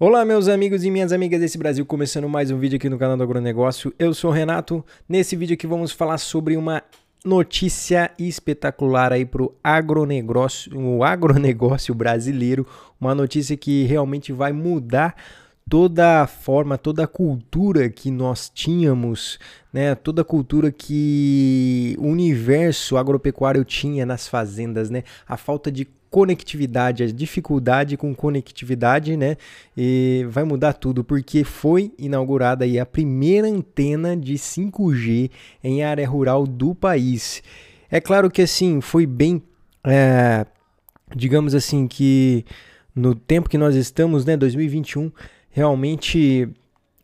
Olá, meus amigos e minhas amigas desse Brasil, começando mais um vídeo aqui no canal do Agronegócio. Eu sou o Renato. Nesse vídeo aqui vamos falar sobre uma notícia espetacular aí para o agronegócio, o agronegócio brasileiro, uma notícia que realmente vai mudar toda a forma, toda a cultura que nós tínhamos, né? Toda a cultura que o universo agropecuário tinha nas fazendas, né? A falta de conectividade, a dificuldade com conectividade, né? E vai mudar tudo porque foi inaugurada aí a primeira antena de 5G em área rural do país. É claro que assim foi bem, é, digamos assim que no tempo que nós estamos, né, 2021 realmente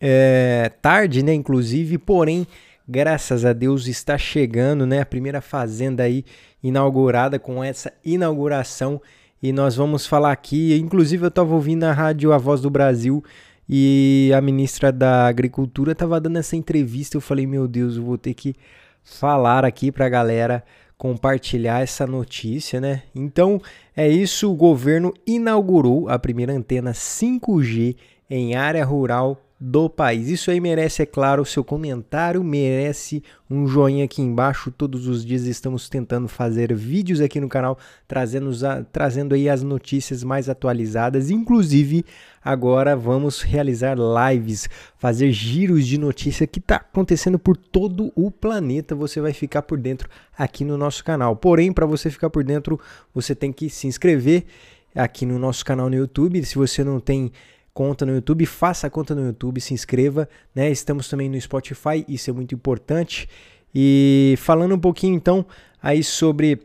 é, tarde, né? Inclusive, porém, graças a Deus está chegando, né? A primeira fazenda aí inaugurada com essa inauguração e nós vamos falar aqui. Inclusive, eu estava ouvindo a rádio A Voz do Brasil e a ministra da Agricultura estava dando essa entrevista. Eu falei, meu Deus, eu vou ter que falar aqui para a galera compartilhar essa notícia, né? Então é isso, o governo inaugurou a primeira antena 5G em área rural do país. Isso aí merece, é claro, o seu comentário, merece um joinha aqui embaixo. Todos os dias estamos tentando fazer vídeos aqui no canal, trazendo, trazendo aí as notícias mais atualizadas. Inclusive, agora vamos realizar lives, fazer giros de notícia que está acontecendo por todo o planeta. Você vai ficar por dentro aqui no nosso canal. Porém, para você ficar por dentro, você tem que se inscrever aqui no nosso canal no YouTube. Se você não tem conta no YouTube, faça a conta no YouTube, se inscreva, né? Estamos também no Spotify, isso é muito importante. E falando um pouquinho então aí sobre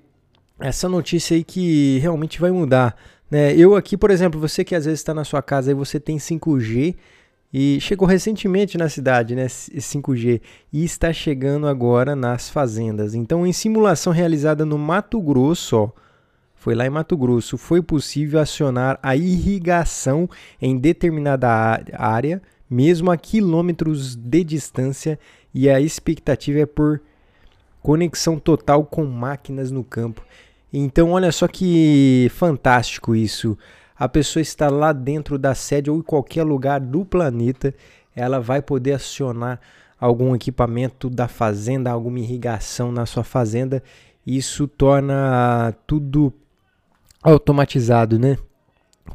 essa notícia aí que realmente vai mudar, né? Eu aqui, por exemplo, você que às vezes está na sua casa e você tem 5G e chegou recentemente na cidade, né, 5G, e está chegando agora nas fazendas. Então, em simulação realizada no Mato Grosso, ó, foi lá em Mato Grosso, foi possível acionar a irrigação em determinada área, mesmo a quilômetros de distância, e a expectativa é por conexão total com máquinas no campo. Então, olha só que fantástico isso. A pessoa está lá dentro da sede ou em qualquer lugar do planeta, ela vai poder acionar algum equipamento da fazenda, alguma irrigação na sua fazenda. Isso torna tudo automatizado, né?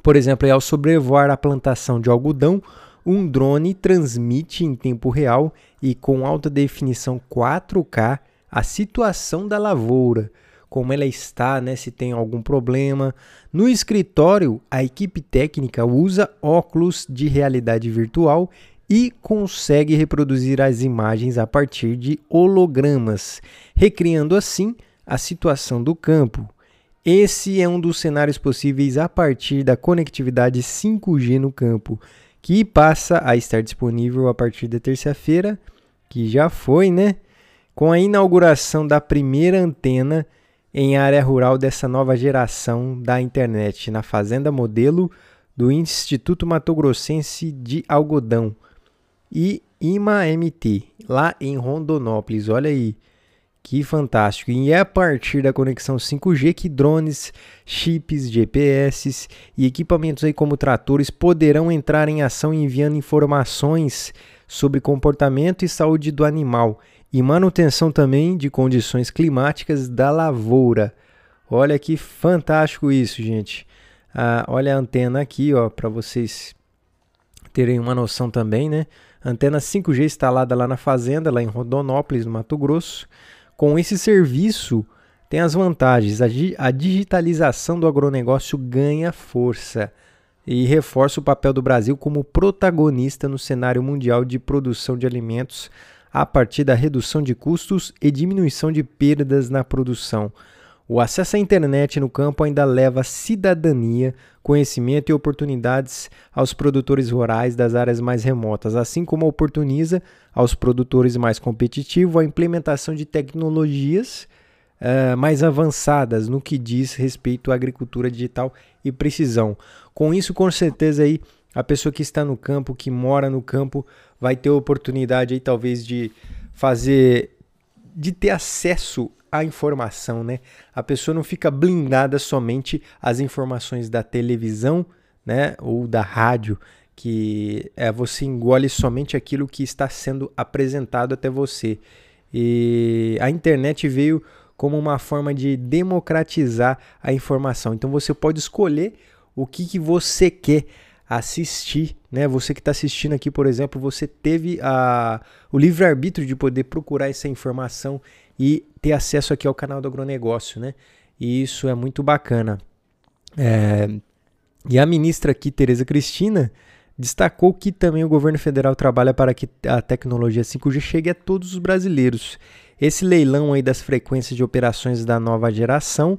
Por exemplo, ao sobrevoar a plantação de algodão, um drone transmite em tempo real e com alta definição 4K a situação da lavoura, como ela está, né, se tem algum problema. No escritório, a equipe técnica usa óculos de realidade virtual e consegue reproduzir as imagens a partir de hologramas, recriando assim a situação do campo. Esse é um dos cenários possíveis a partir da conectividade 5G no campo, que passa a estar disponível a partir da terça-feira, que já foi, né? Com a inauguração da primeira antena em área rural dessa nova geração da internet na Fazenda Modelo do Instituto Mato Grossense de Algodão e IMA-MT, lá em Rondonópolis. Olha aí. Que fantástico! E é a partir da conexão 5G que drones, chips, GPS e equipamentos aí como tratores poderão entrar em ação enviando informações sobre comportamento e saúde do animal e manutenção também de condições climáticas da lavoura. Olha que fantástico isso, gente. Ah, olha a antena aqui, ó, para vocês terem uma noção também, né? antena 5G instalada lá na fazenda, lá em Rondonópolis, no Mato Grosso. Com esse serviço, tem as vantagens. A, a digitalização do agronegócio ganha força e reforça o papel do Brasil como protagonista no cenário mundial de produção de alimentos a partir da redução de custos e diminuição de perdas na produção. O acesso à internet no campo ainda leva cidadania, conhecimento e oportunidades aos produtores rurais das áreas mais remotas, assim como oportuniza aos produtores mais competitivos a implementação de tecnologias uh, mais avançadas no que diz respeito à agricultura digital e precisão. Com isso, com certeza aí a pessoa que está no campo, que mora no campo, vai ter oportunidade aí talvez de fazer de ter acesso à informação, né? A pessoa não fica blindada somente às informações da televisão, né, ou da rádio, que é você engole somente aquilo que está sendo apresentado até você. E a internet veio como uma forma de democratizar a informação. Então você pode escolher o que, que você quer assistir, né? Você que está assistindo aqui, por exemplo, você teve a, o livre-arbítrio de poder procurar essa informação e ter acesso aqui ao canal do agronegócio, né? E isso é muito bacana. É, e a ministra aqui, Tereza Cristina, destacou que também o governo federal trabalha para que a tecnologia 5G chegue a todos os brasileiros. Esse leilão aí das frequências de operações da nova geração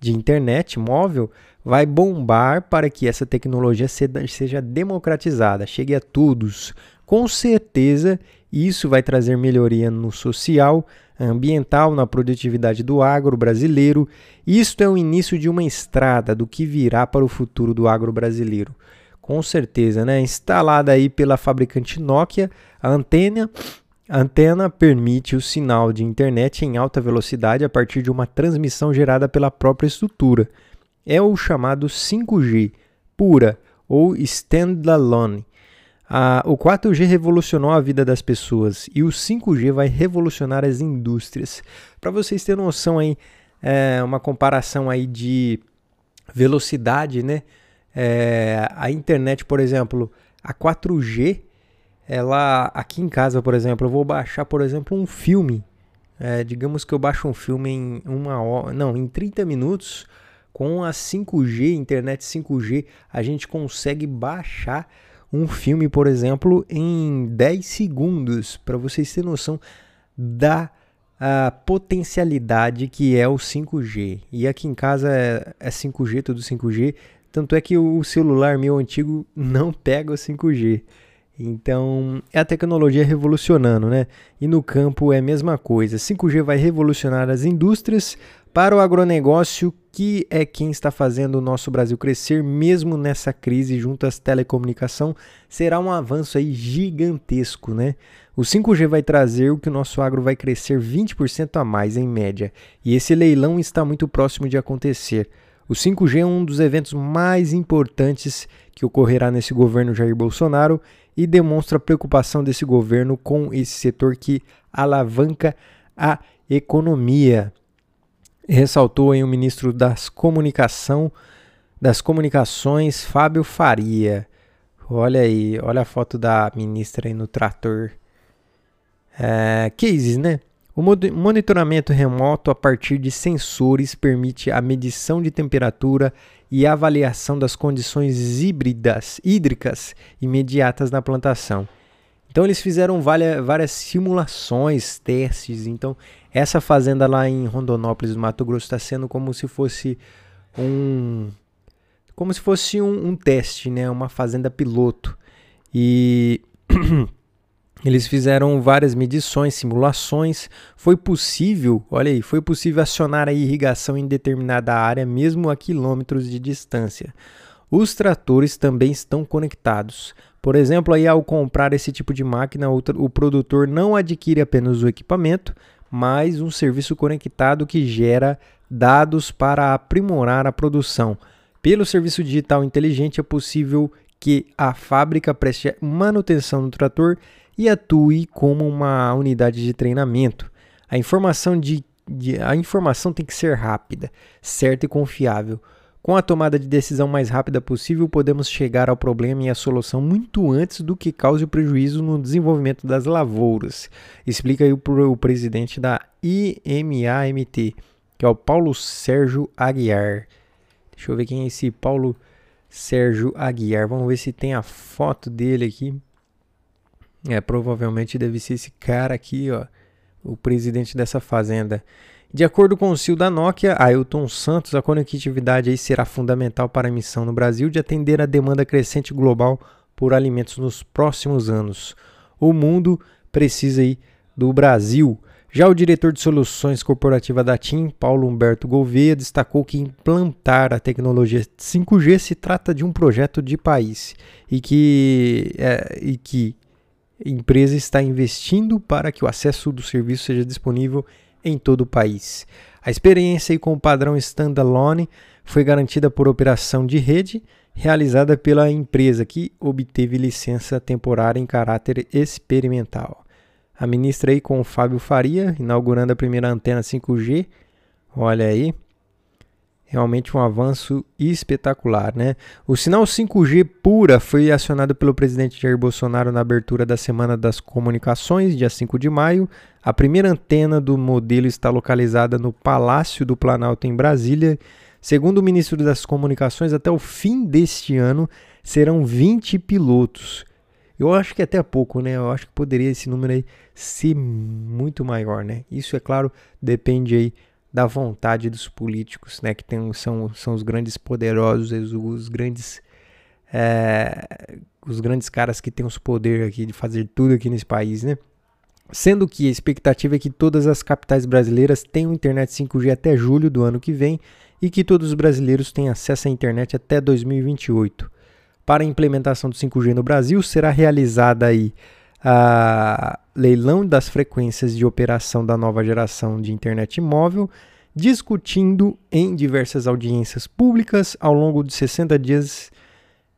de internet móvel vai bombar para que essa tecnologia seja democratizada, chegue a todos. Com certeza, isso vai trazer melhoria no social, ambiental, na produtividade do agro brasileiro. Isto é o início de uma estrada do que virá para o futuro do agro brasileiro. Com certeza, né? Instalada aí pela fabricante Nokia, a antena a antena permite o sinal de internet em alta velocidade a partir de uma transmissão gerada pela própria estrutura. É o chamado 5G pura ou standalone. Ah, o 4G revolucionou a vida das pessoas e o 5G vai revolucionar as indústrias. Para vocês terem noção aí, é, uma comparação aí de velocidade, né? É, a internet, por exemplo, a 4G ela aqui em casa, por exemplo, eu vou baixar, por exemplo, um filme. É, digamos que eu baixo um filme em uma hora, não, em 30 minutos. Com a 5G, internet 5G, a gente consegue baixar um filme, por exemplo, em 10 segundos, para vocês terem noção da a potencialidade que é o 5G. E aqui em casa é, é 5G, tudo 5G. Tanto é que o celular meu antigo não pega o 5G. Então, é a tecnologia revolucionando, né? E no campo é a mesma coisa. 5G vai revolucionar as indústrias para o agronegócio, que é quem está fazendo o nosso Brasil crescer, mesmo nessa crise junto às telecomunicação, será um avanço aí gigantesco, né? O 5G vai trazer o que o nosso agro vai crescer 20% a mais em média, e esse leilão está muito próximo de acontecer. O 5G é um dos eventos mais importantes que ocorrerá nesse governo Jair Bolsonaro e demonstra a preocupação desse governo com esse setor que alavanca a economia. Ressaltou aí o ministro das Comunicação, das Comunicações, Fábio Faria. Olha aí, olha a foto da ministra aí no trator. É, cases, né? O monitoramento remoto a partir de sensores permite a medição de temperatura e avaliação das condições híbridas, hídricas imediatas na plantação. Então eles fizeram várias, várias simulações, testes. Então essa fazenda lá em Rondonópolis, Mato Grosso, está sendo como se fosse um como se fosse um, um teste, né? Uma fazenda piloto. E Eles fizeram várias medições, simulações. Foi possível, olha aí, foi possível acionar a irrigação em determinada área, mesmo a quilômetros de distância. Os tratores também estão conectados. Por exemplo, aí ao comprar esse tipo de máquina, o produtor não adquire apenas o equipamento, mas um serviço conectado que gera dados para aprimorar a produção. Pelo serviço digital inteligente é possível que a fábrica preste manutenção do trator e atue como uma unidade de treinamento. A informação, de, de, a informação tem que ser rápida, certa e confiável. Com a tomada de decisão mais rápida possível, podemos chegar ao problema e à solução muito antes do que cause prejuízo no desenvolvimento das lavouras. Explica aí o, o presidente da IMAMT, que é o Paulo Sérgio Aguiar. Deixa eu ver quem é esse Paulo Sérgio Aguiar. Vamos ver se tem a foto dele aqui. É, provavelmente deve ser esse cara aqui, ó, o presidente dessa fazenda. De acordo com o CEO da Nokia, Ailton Santos, a conectividade aí será fundamental para a missão no Brasil de atender a demanda crescente global por alimentos nos próximos anos. O mundo precisa aí do Brasil. Já o diretor de soluções corporativa da TIM, Paulo Humberto Gouveia, destacou que implantar a tecnologia 5G se trata de um projeto de país e que, é, e que empresa está investindo para que o acesso do serviço seja disponível em todo o país. A experiência com o padrão standalone foi garantida por operação de rede realizada pela empresa que obteve licença temporária em caráter experimental. A ministra aí com o Fábio Faria, inaugurando a primeira antena 5G. Olha aí, realmente um avanço espetacular, né? O sinal 5G pura foi acionado pelo presidente Jair Bolsonaro na abertura da Semana das Comunicações, dia 5 de maio. A primeira antena do modelo está localizada no Palácio do Planalto em Brasília. Segundo o ministro das Comunicações, até o fim deste ano serão 20 pilotos. Eu acho que até pouco, né? Eu acho que poderia esse número aí ser muito maior, né? Isso é claro, depende aí da vontade dos políticos, né, que tem, são, são os grandes poderosos, os grandes é, os grandes caras que têm os poder aqui de fazer tudo aqui nesse país, né? Sendo que a expectativa é que todas as capitais brasileiras tenham internet 5G até julho do ano que vem e que todos os brasileiros tenham acesso à internet até 2028. Para a implementação do 5G no Brasil, será realizada aí a leilão das frequências de operação da nova geração de internet móvel, discutindo em diversas audiências públicas ao longo de 60 dias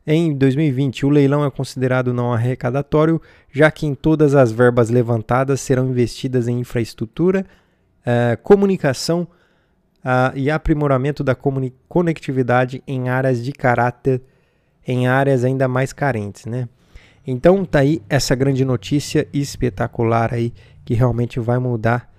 em 2020. O leilão é considerado não arrecadatório, já que em todas as verbas levantadas serão investidas em infraestrutura, uh, comunicação uh, e aprimoramento da conectividade em áreas de caráter, em áreas ainda mais carentes, né? Então tá aí essa grande notícia espetacular aí que realmente vai mudar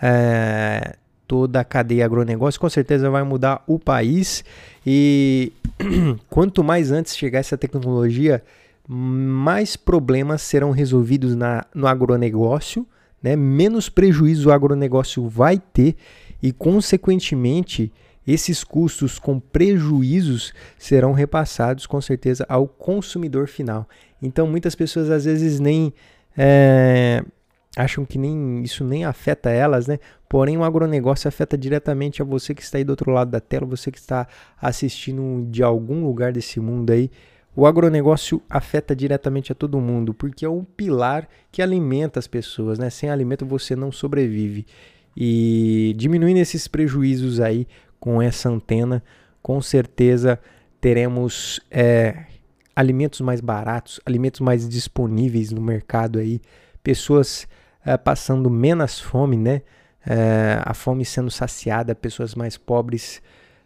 é, toda a cadeia agronegócio, com certeza vai mudar o país e quanto mais antes chegar essa tecnologia, mais problemas serão resolvidos na, no agronegócio, né? menos prejuízo o agronegócio vai ter e, consequentemente, esses custos com prejuízos serão repassados com certeza ao consumidor final. Então muitas pessoas às vezes nem é, acham que nem isso nem afeta elas, né? Porém o agronegócio afeta diretamente a você que está aí do outro lado da tela, você que está assistindo de algum lugar desse mundo aí. O agronegócio afeta diretamente a todo mundo, porque é um pilar que alimenta as pessoas, né? Sem alimento você não sobrevive. E diminuindo esses prejuízos aí com essa antena, com certeza teremos é, alimentos mais baratos, alimentos mais disponíveis no mercado aí, pessoas é, passando menos fome, né? É, a fome sendo saciada, pessoas mais pobres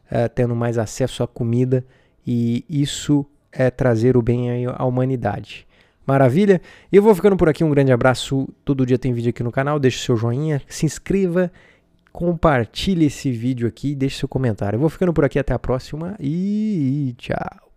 é, tendo mais acesso à comida e isso é trazer o bem à humanidade. Maravilha? Eu vou ficando por aqui. Um grande abraço. Todo dia tem vídeo aqui no canal. Deixe seu joinha, se inscreva compartilhe esse vídeo aqui e deixe seu comentário. Eu vou ficando por aqui até a próxima e tchau.